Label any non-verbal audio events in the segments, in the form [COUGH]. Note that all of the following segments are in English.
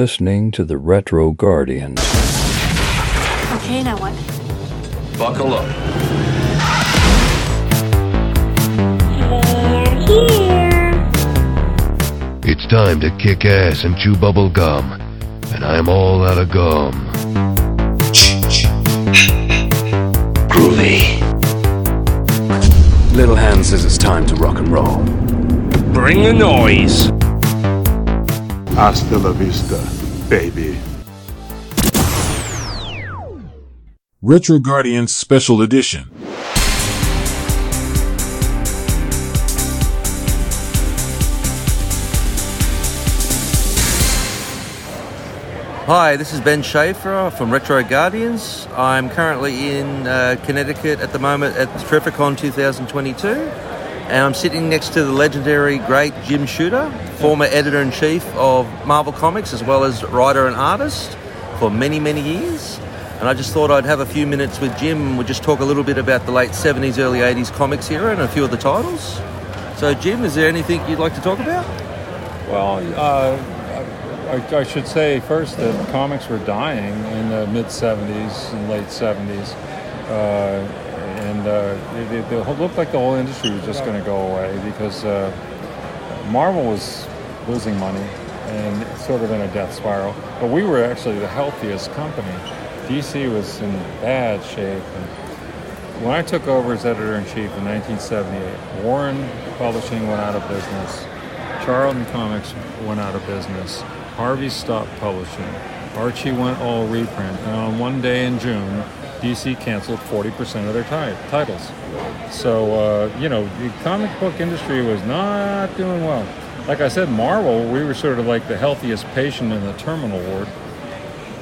listening to the Retro Guardians. Okay, now what? Buckle up. They're here. It's time to kick ass and chew bubble gum. And I'm all out of gum. Groovy. Little Hand says it's time to rock and roll. Bring the noise. Hasta la vista, baby. Retro Guardians Special Edition. Hi, this is Ben Schaefer from Retro Guardians. I'm currently in uh, Connecticut at the moment at Terrificon 2022, and I'm sitting next to the legendary great Jim Shooter, former editor in chief of Marvel Comics as well as writer and artist for many, many years. And I just thought I'd have a few minutes with Jim we'd just talk a little bit about the late 70s, early 80s comics era and a few of the titles. So, Jim, is there anything you'd like to talk about? Well, uh, I, I should say first that comics were dying in the mid 70s and late 70s. Uh, uh, it, it, looked like the whole industry was just going to go away because uh, Marvel was losing money and sort of in a death spiral. But we were actually the healthiest company. DC was in bad shape. And when I took over as editor in chief in 1978, Warren Publishing went out of business. Charlton Comics went out of business. Harvey stopped publishing. Archie went all reprint. And on one day in June, DC canceled 40% of their ti- titles. So, uh, you know, the comic book industry was not doing well. Like I said, Marvel, we were sort of like the healthiest patient in the terminal ward.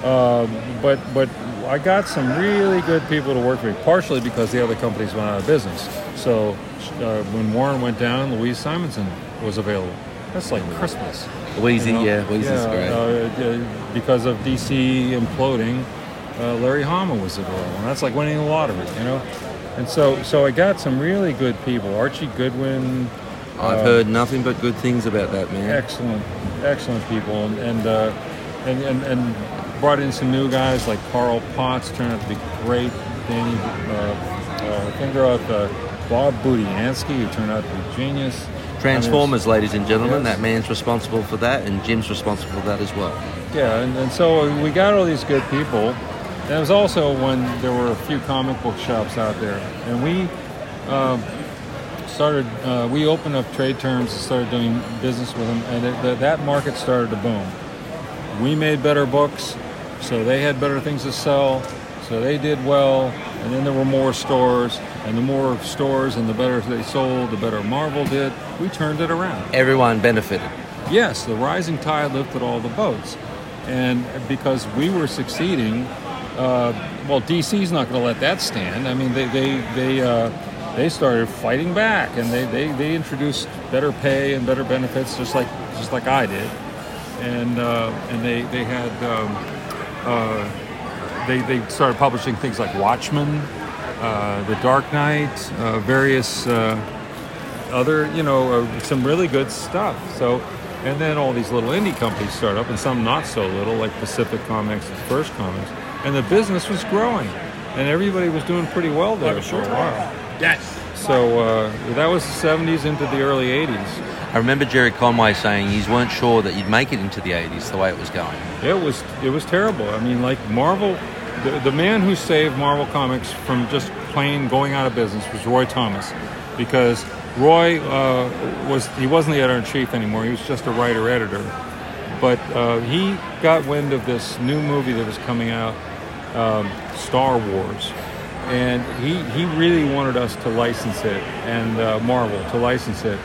Uh, but but I got some really good people to work for me, partially because the other companies went out of business. So uh, when Warren went down, Louise Simonson was available. That's like Christmas. Weezie, you know? yeah, Weezie's Yeah, great. uh, uh, because of DC imploding, uh, Larry Hama was available, and that's like winning the lottery, you know. And so so I got some really good people. Archie Goodwin, I've uh, heard nothing but good things about that man. excellent, excellent people, and and, uh, and and and brought in some new guys like Carl Potts turned out to be great. Danny uh, uh, Fingeroth, uh, Bob Budiansky, who turned out to be genius. Transformers, ladies and gentlemen, Yes. that man's responsible for that, and Jim's responsible for that as well. Yeah, and, and so we got all these good people. It was also when there were a few comic book shops out there, and we uh, started. Uh, we opened up trade terms and started doing business with them, and it, that that market started to boom. We made better books, so they had better things to sell, so they did well. And then there were more stores, and the more stores and the better they sold, the better Marvel did. We turned it around. Everyone benefited. Yes, the rising tide lifted all the boats. And because we were succeeding, uh, well, DC's not going to let that stand. I mean, they they they uh, they started fighting back, and they, they, they introduced better pay and better benefits, just like just like I did. And uh, and they they had um, uh, they they started publishing things like Watchmen, uh, The Dark Knight, uh, various. Other, you know, some really good stuff. So, and then all these little indie companies start up, and some not so little, like Pacific Comics and First Comics, and the business was growing, and everybody was doing pretty well there for a while. Yes. So uh, that was the 70s into the early 80s. I remember Gerry Conway saying he weren't sure that you'd make it into the 80s the way it was going. It was it was terrible. I mean, like Marvel, the, the man who saved Marvel Comics from just plain going out of business was Roy Thomas, because Roy uh, was he wasn't the editor in chief anymore. He was just a writer editor, but uh, he got wind of this new movie that was coming out, um, Star Wars, and he he really wanted us to license it and uh, Marvel to license it,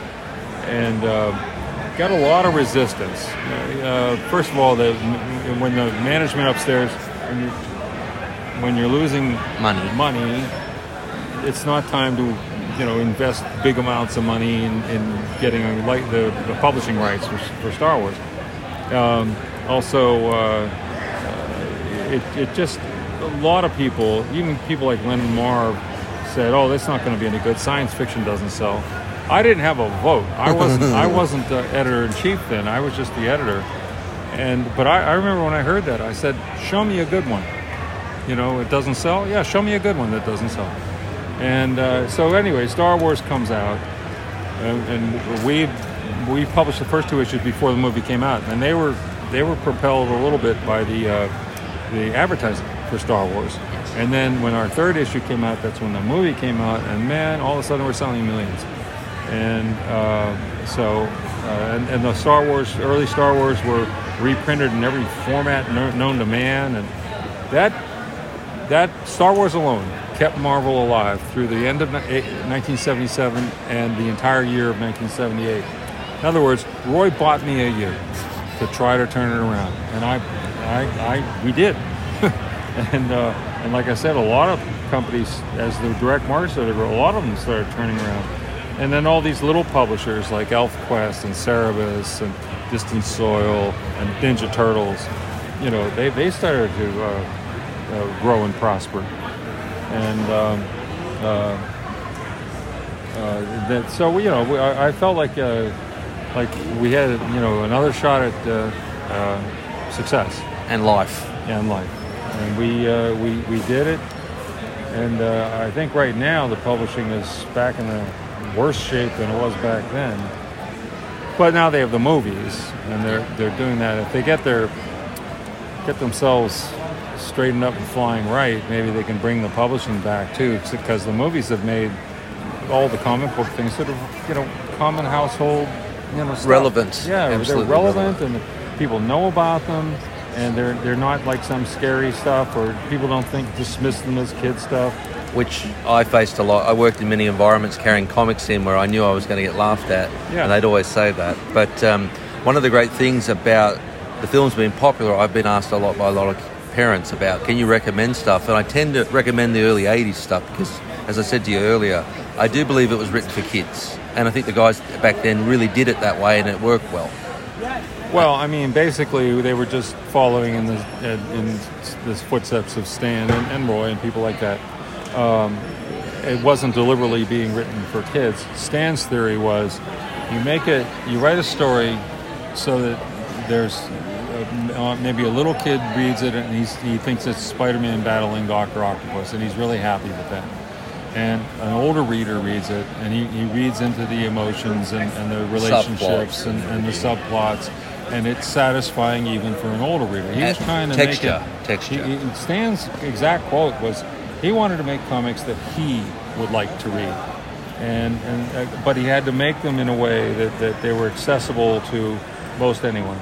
and. Uh, got a lot of resistance. Uh, first of all, the, when the management upstairs, when you're, when you're losing Money. money, it's not time to, you know, invest big amounts of money in, in getting a, like the, the publishing rights for, for Star Wars. Um, also, uh, it, it just a lot of people, even people like Len and Marv, said, "Oh, that's not going to be any good. Science fiction doesn't sell." I didn't have a vote. I wasn't. I [LAUGHS] wasn't the editor in chief then. I was just the editor, and but I, I remember when I heard that, I said, "Show me a good one." You know, it doesn't sell. Yeah, show me a good one that doesn't sell. And uh, so anyway, Star Wars comes out, and, and we we published the first two issues before the movie came out, and they were they were propelled a little bit by the uh, the advertising for Star Wars. And then when our third issue came out, that's when the movie came out, and man, all of a sudden we're selling millions. And uh, so, uh, and, and the Star Wars, early Star Wars were reprinted in every format known to man, and that that Star Wars alone kept Marvel alive through the end of eh, 1977 and the entire year of 1978. In other words, Roy bought me a year to try to turn it around, and I, I, I we did. [LAUGHS] [LAUGHS] and uh, and like I said, a lot of companies, as the direct market started, a lot of them started turning around. And then all these little publishers like ElfQuest and Cerebus and Distant Soil and Ninja Turtles, you know, they, they started to uh, uh, grow and prosper. And um, uh, uh, that, so you know, we- I, I felt like uh, like we had you know another shot at uh, uh, success And life. in life, and we uh, we we did it. And uh, I think right now the publishing is back in a worse shape than it was back then. But now they have the movies, and they're they're doing that. If they get their get themselves straightened up and flying right, maybe they can bring the publishing back too, because the movies have made all the comic book things sort of you know common household you know stuff. Relevant. Yeah, Absolutely they're relevant, and people know about them, and they're they're not like some scary stuff or people don't think dismiss them as kid stuff. which I faced a lot. I worked in many environments carrying comics in where I knew I was going to get laughed at, Yeah. and they'd always say that. But um, one of the great things about the films being popular, I've been asked a lot by a lot of parents about, can you recommend stuff? And I tend to recommend the early 80s stuff because, as I said to you earlier, I do believe it was written for kids. And I think the guys back then really did it that way and it worked well. Well, I mean, basically, they were just following in the in the footsteps of Stan and, and Roy and people like that. Um, it wasn't deliberately being written for kids. Stan's theory was, you make it, you write a story, so that there's uh, maybe a little kid reads it and he's, he thinks it's Spider-Man battling Doctor Octopus, and he's really happy with that. And an older reader reads it, and he, he reads into the emotions and, and the relationships and, and the subplots, and it's satisfying even for an older reader. He was trying to texture, make it. texture. He, he- Stan's exact quote was, he wanted to make comics that he would like to read, and and uh, but he had to make them in a way that, that they were accessible to most anyone,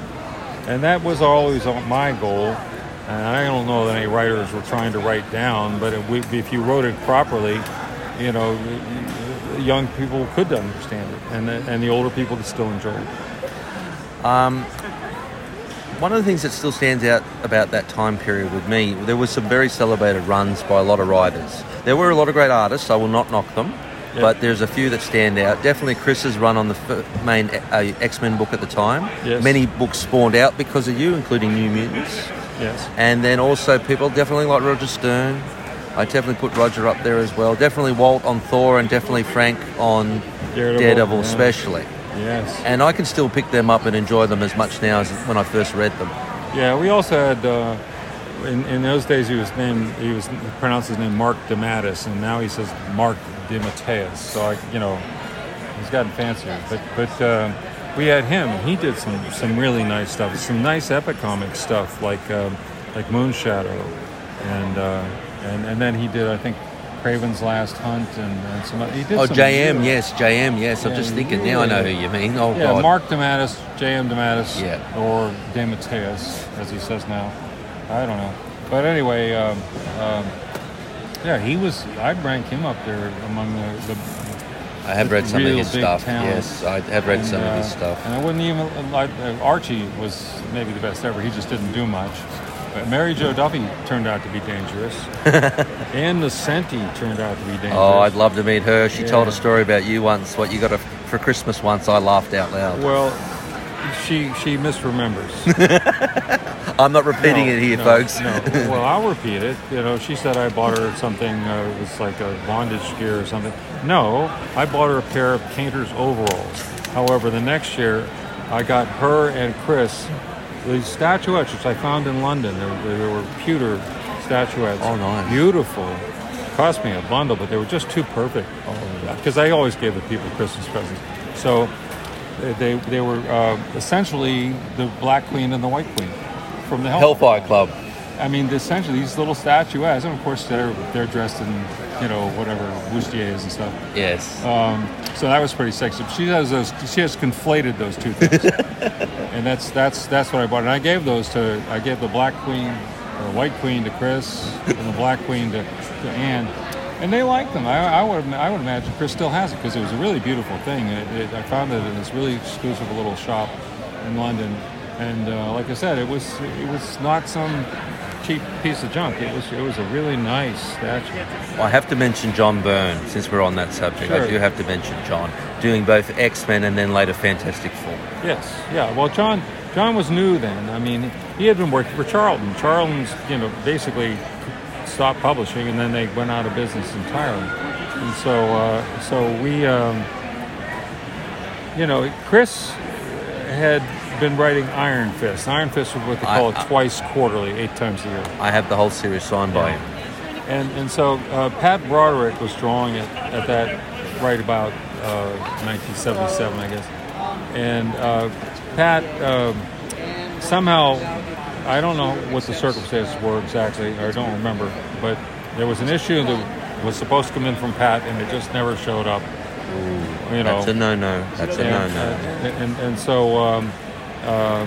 and that was always my goal. And I don't know that any writers were trying to write down, but it, we- if you wrote it properly, you know, young people could understand it, and the, and the older people could still enjoy it. One of the things that still stands out about that time period with me, there was some very celebrated runs by a lot of writers. There were a lot of great artists, I will not knock them, Yeah. but there's a few that stand out. Definitely Chris's run on the f- main uh, X-Men book at the time. Yes. Many books spawned out because of you, including New Mutants. Yes. And then also people definitely like Roger Stern. I definitely put Roger up there as well. Definitely Walt on Thor and definitely Frank on Daredevil, Daredevil yeah. especially. Yes. And I can still pick them up and enjoy them as much now as when I first read them. Yeah, we also had uh, in, in those days he was named he was pronounced his name Mark DeMatteis, and now he says Mark DeMatteis. So I, you know, he's gotten fancier. But but uh, we had him. He did some some really nice stuff. Some nice epic comic stuff like um, like Moonshadow, and uh, and and then he did I think Kraven's Last Hunt and, and some. He did Oh, JM, yes, JM, yes. I'm Yeah, just thinking now I know who you mean. Oh, Yeah, God. Mark DeMatteis, J.M. DeMatteis, Yeah. or DeMatteis, as he says now. I don't know. But anyway, um, um, yeah, he was, I'd rank him up there among the. the I have read some of his stuff. Yes, I have read and, some of his uh, stuff. And I wouldn't even, like, uh, Archie was maybe the best ever. He just didn't do much. But Mary Jo Duffy turned out to be dangerous. [LAUGHS] Ann Nocenti turned out to be dangerous. Oh, I'd love to meet her. She told a story about you once, what you got a, for Christmas once. I laughed out loud. Well, she she misremembers. [LAUGHS] I'm not repeating No, it here, no, folks. No. Well, I'll repeat it. You know, she said I bought her something. Uh, it was like a bondage gear or something. No, I bought her a pair of painter's overalls. However, the next year, I got her and Chris these statuettes, which I found in London. They, they were pewter statuettes. Oh, nice. Beautiful. Cost me a bundle, but they were just too perfect. Because I always gave the people Christmas presents. So they, they, they were uh, essentially the Black Queen and the White Queen from the Hellfire Club. I mean, essentially these little statuettes, and of course they're they're dressed in you know whatever bustiers and stuff. Yes. Um, so that was pretty sexy. She has those. She has conflated those two things, [LAUGHS] and that's that's that's what I bought. And I gave those to I gave the Black Queen or White Queen to Chris and the Black Queen to, to Ann, and they liked them. I, I would I would imagine Chris still has it because it was a really beautiful thing. It, it, I found it in this really exclusive little shop in London, and uh, like I said, it was it was not some cheap piece of junk. It was it was a really nice statue. Well, I have to mention John Byrne since we're on that subject. I do have to mention John doing both X Men and then later Fantastic Four. Yes, yeah. Well, John John was new then. I mean, he had been working for Charlton. Charlton's, you know, basically stopped publishing, and then they went out of business entirely. And so, uh, so we, um, you know, Chris had been writing Iron Fist. Iron Fist was what they I- call it I- twice quarterly, eight times a year. I have the whole series signed by him. And and so uh, Pat Broderick was drawing it at that right about uh, 1977, I guess. And uh, Pat um, somehow, I don't know what the circumstances were exactly, or I don't remember, but there was an issue that was supposed to come in from Pat, and it just never showed up. you know, That's a no no. That's a no and, no. uh, and, and so um, uh,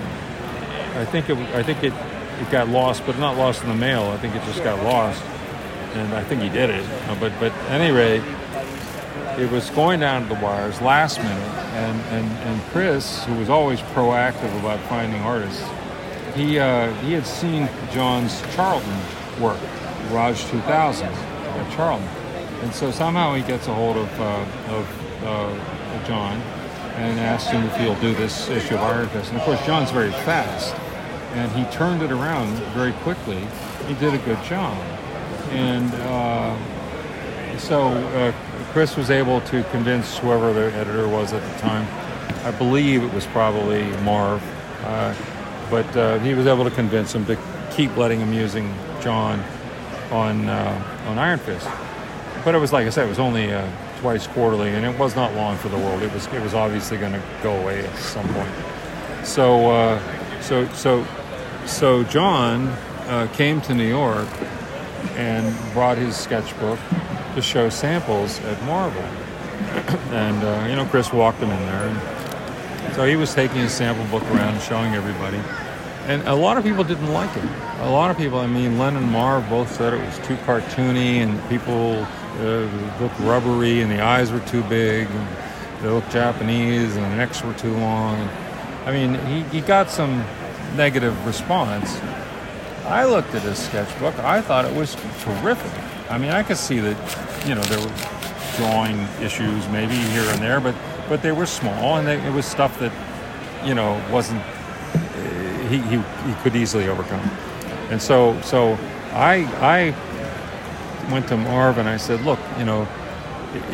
I think it I think it, it got lost, but not lost in the mail. I think it just got lost, and I think he did it. Uh, but but any rate, it was going down to the wires last minute, and and, and Chris, who was always proactive about finding artists, he uh, he had seen John's Charlton work, Rog-2000 at Charlton, and so somehow he gets a hold of uh, of uh, John and asked him if he'll do this issue of Iron Fist. And of course, John's very fast, and he turned it around very quickly. He did a good job, and. Uh, so uh, Chris was able to convince whoever the editor was at the time. I believe it was probably Marv, uh, but uh, he was able to convince him to keep letting him using John on uh, on Iron Fist. But it was like I said, it was only twice quarterly, and it was not long for the world. It was it was obviously going to go away at some point. So uh, so so so John uh, came to New York and brought his sketchbook to show samples at Marvel. [COUGHS] and uh, you know, Chris walked him in there, and so he was taking his sample book around, showing everybody. And a lot of people didn't like it. A lot of people, I mean, Len and Marv both said it was too cartoony, and people uh, looked rubbery, and the eyes were too big, and they looked Japanese, and the necks were too long. I mean, he, he got some negative response. I looked at his sketchbook. I thought it was terrific. I mean, I could see that, you know, there were drawing issues maybe here and there, but but they were small, and they, it was stuff that, you know, wasn't uh, he, he he could easily overcome. And so so I I went to Marv and I said, look, you know,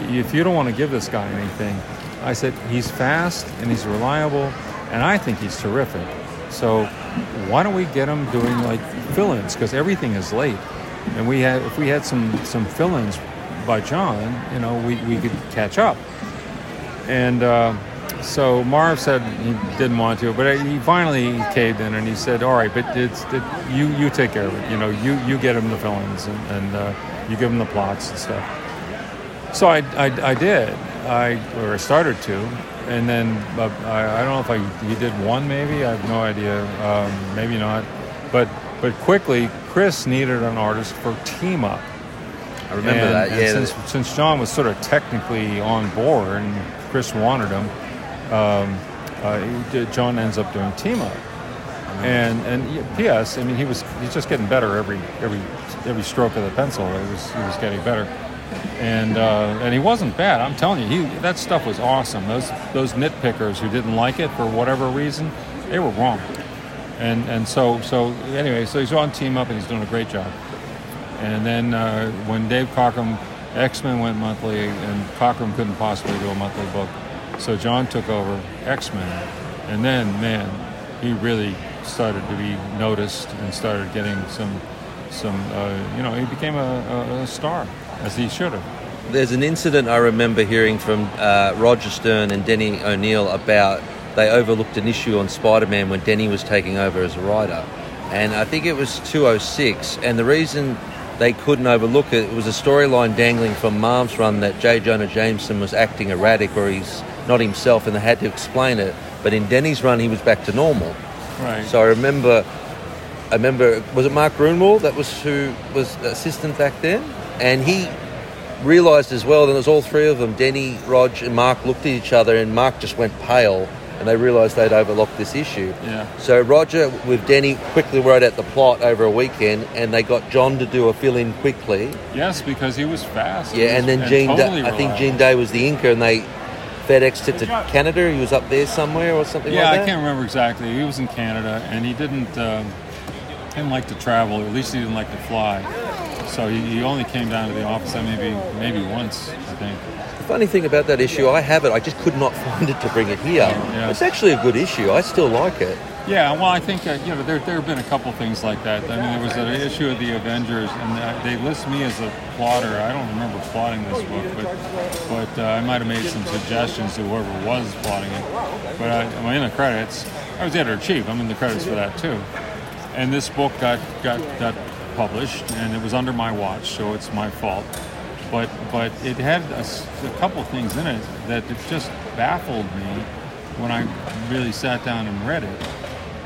if you don't want to give this guy anything, I said he's fast and he's reliable, and I think he's terrific. So why don't we get him doing like fill-ins because everything is late, and we had if we had some some fill-ins by John, you know, we, we could catch up. And uh, so Marv said he didn't want to, but he finally caved in and he said, "All right, but it's it, you you take care of it. You know, you you get him the fill-ins and, and uh, you give him the plots and stuff." So I, I, I did. I or I started to, and then uh, I, I don't know if I he did one maybe. I have no idea. Um, maybe not. But but quickly, Chris needed an artist for team up. I remember And- that. and Yeah. since, since John was sort of technically on board and Chris wanted him, um, uh, John ends up doing team up. And and P.S. I mean, he was he's just getting better every every every stroke of the pencil. It was he was getting better, and uh, and he wasn't bad. I'm telling you, he that stuff was awesome. Those those nitpickers who didn't like it for whatever reason, they were wrong. And and so so anyway, so he's on team up and he's doing a great job. And then uh, when Dave Cockrum, X Men went monthly, and Cockrum couldn't possibly do a monthly book, so John took over X Men, and then man, he really started to be noticed and started getting some some uh, you know he became a, a, star as he should have. There's an incident I remember hearing from uh, Roger Stern and Denny O'Neill about they overlooked an issue on Spider-Man when Denny was taking over as a writer, and I think it was 206. And the reason they couldn't overlook it, it was a storyline dangling from Marv's run that J. Jonah Jameson was acting erratic or he's not himself, and they had to explain it. But in Denny's run, he was back to normal. Right. So I remember, I remember, was it Mark Gruenwald that was who was assistant back then, and he realised as well that it was all three of them, Denny, Rog, and Mark looked at each other, and Mark just went pale, and they realised they'd overlooked this issue. Yeah. So Roger with Denny quickly wrote out the plot over a weekend, and they got John to do a fill-in quickly. Yes, because he was fast. Yeah, was- and then Gene, totally Day, I think. Gene Day was the inker, and they FedExed it to Canada. He was up there somewhere or something Yeah, like I can't remember exactly. He was in Canada, and he didn't um, didn't like to travel. At least he didn't like to fly. So he, he only came down to the office uh, maybe maybe once, I think. The funny thing about that issue, I have it. I just could not [LAUGHS] find it to bring it here. Yeah. It's actually a good issue. I still like it. Yeah, well, I think uh, you know there there have been a couple things like that. I mean, there was an issue of the Avengers, and they list me as a plotter. I don't remember plotting this book, but but uh, I might have made some suggestions to whoever was plotting it. But I, I'm in the credits. I was editor chief. I'm in the credits for that too. And this book got got got published, and it was under my watch, so it's my fault. But but it had a couple things in it that it just baffled me when I really sat down and read it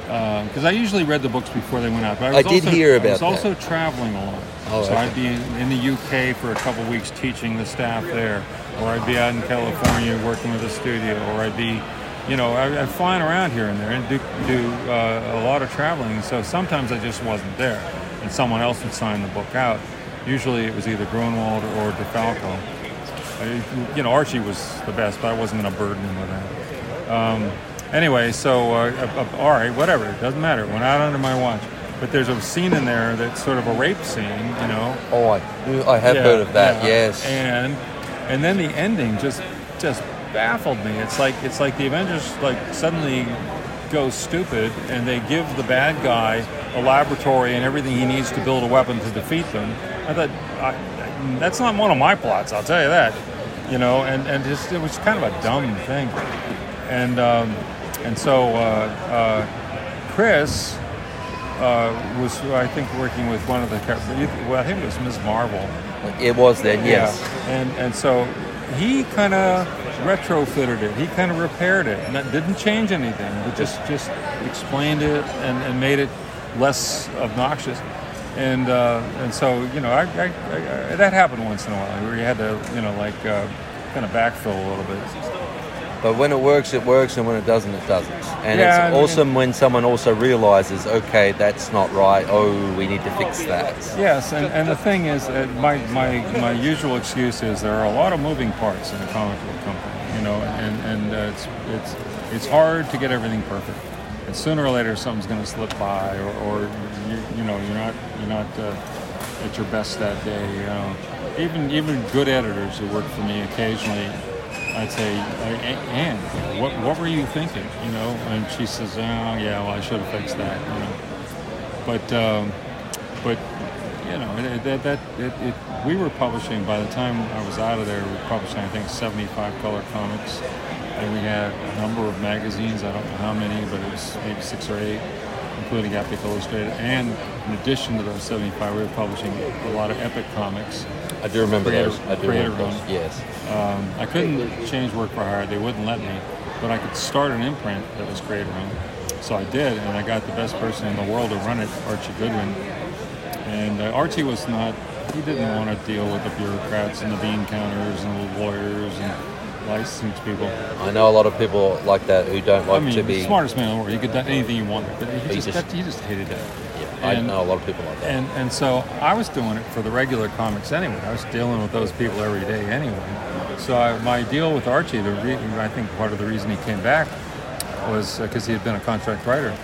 because I usually read the books before they went out. But I, I was did also, hear I about was that. also traveling a lot, Oh, so okay. I'd be in, in the UK for a couple weeks teaching the staff there, or I'd be out in California working with a studio, or I'd be, you know, I, I'd flying around here and there and do do uh, a lot of traveling. So sometimes I just wasn't there, and someone else would sign the book out. Usually it was either Gruenwald or DeFalco. I- You know, Archie was the best, but I wasn't going to burden him with that. Um, anyway, so uh, uh, all right, whatever. It doesn't matter. Went out under my watch. But there's a scene in there that's sort of a rape scene, you know. Oh, I, I have Yeah, heard of that. yeah. Yes. And and then the ending just just baffled me. It's like it's like the Avengers like suddenly go stupid and they give the bad guy a laboratory and everything he needs to build a weapon to defeat them. I thought I, that's not one of my plots. I'll tell you that. You know, and and just it was kind of a dumb thing. And um, and so uh, uh, Chris uh, was I think working with one of the well I think it was Ms. Marvel. it was then. Yes. Yeah. And and so he kind of retrofitted it. He kind of repaired it, and that didn't change anything. But just just explained it and, and made it less obnoxious. And uh, and so you know I, I, I, that happened once in a while where you had to you know like uh, kind of backfill a little bit. But when it works, it works, and when it doesn't, it doesn't. And Yeah, it's I mean- awesome when someone also realizes, okay, that's not right. Oh, we need to fix that. Yes, and, and the thing is, uh, my, my, my usual excuse is there are a lot of moving parts in a comic book company, you know, and, and uh, it's, it's, it's hard to get everything perfect. And sooner or later, something's going to slip by, or, or you, you know, you're not, you're not uh, at your best that day. You know, even even good editors who work for me occasionally, I'd say, "A- Ann, what what were you thinking? You know, and she says, oh yeah, well I should have fixed that. You know, but. Um, but you know that, that it, it, we were publishing by the time I was out of there we were publishing I think 75 color comics and we had a number of magazines I don't know how many but it was maybe six or eight including Epic Illustrated and in addition to those 75 we were publishing a lot of Epic comics I do remember Creator- those. I do remember those. Yes. um, I couldn't change work for hire they wouldn't let me but I could start an imprint that was creator run so I did and I got the best person in the world to run it Archie Goodwin and uh, Archie was not, he didn't want to deal with the bureaucrats and the bean counters and the lawyers and licensed people. I know a lot of people like that who don't like I mean, to the be. smartest man in the world. He could do anything he wanted, but he just, just- that, he just hated that. Yeah, I know a lot of people like that. And and so I was doing it for the regular comics anyway. I was dealing with those people every day anyway. So I, my deal with Archie, the re- I think part of the reason he came back was because he had been a contract writer.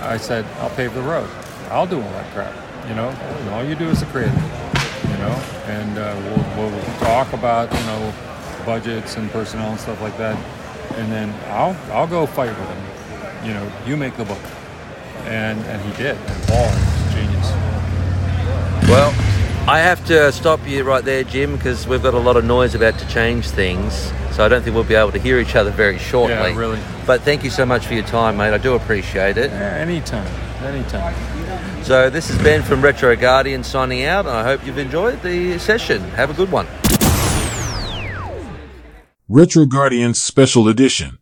I said, I'll pave the road. I'll do all that crap. You know, and all you do is the creative. You know, and uh, we'll, we'll talk about you know budgets and personnel and stuff like that, and then I'll I'll go fight with him. You know, you make the book and and he did. And Paul is genius. Well, I have to stop you right there, Jim, because we've got a lot of noise about to change things. So I don't think we'll be able to hear each other very shortly. Yeah, really. But thank you so much for your time, mate. I do appreciate it. Yeah, anytime, anytime. So this has Ben from Retro Guardian signing out, and I hope you've enjoyed the session. Have a good one. Retro Guardians Special Edition.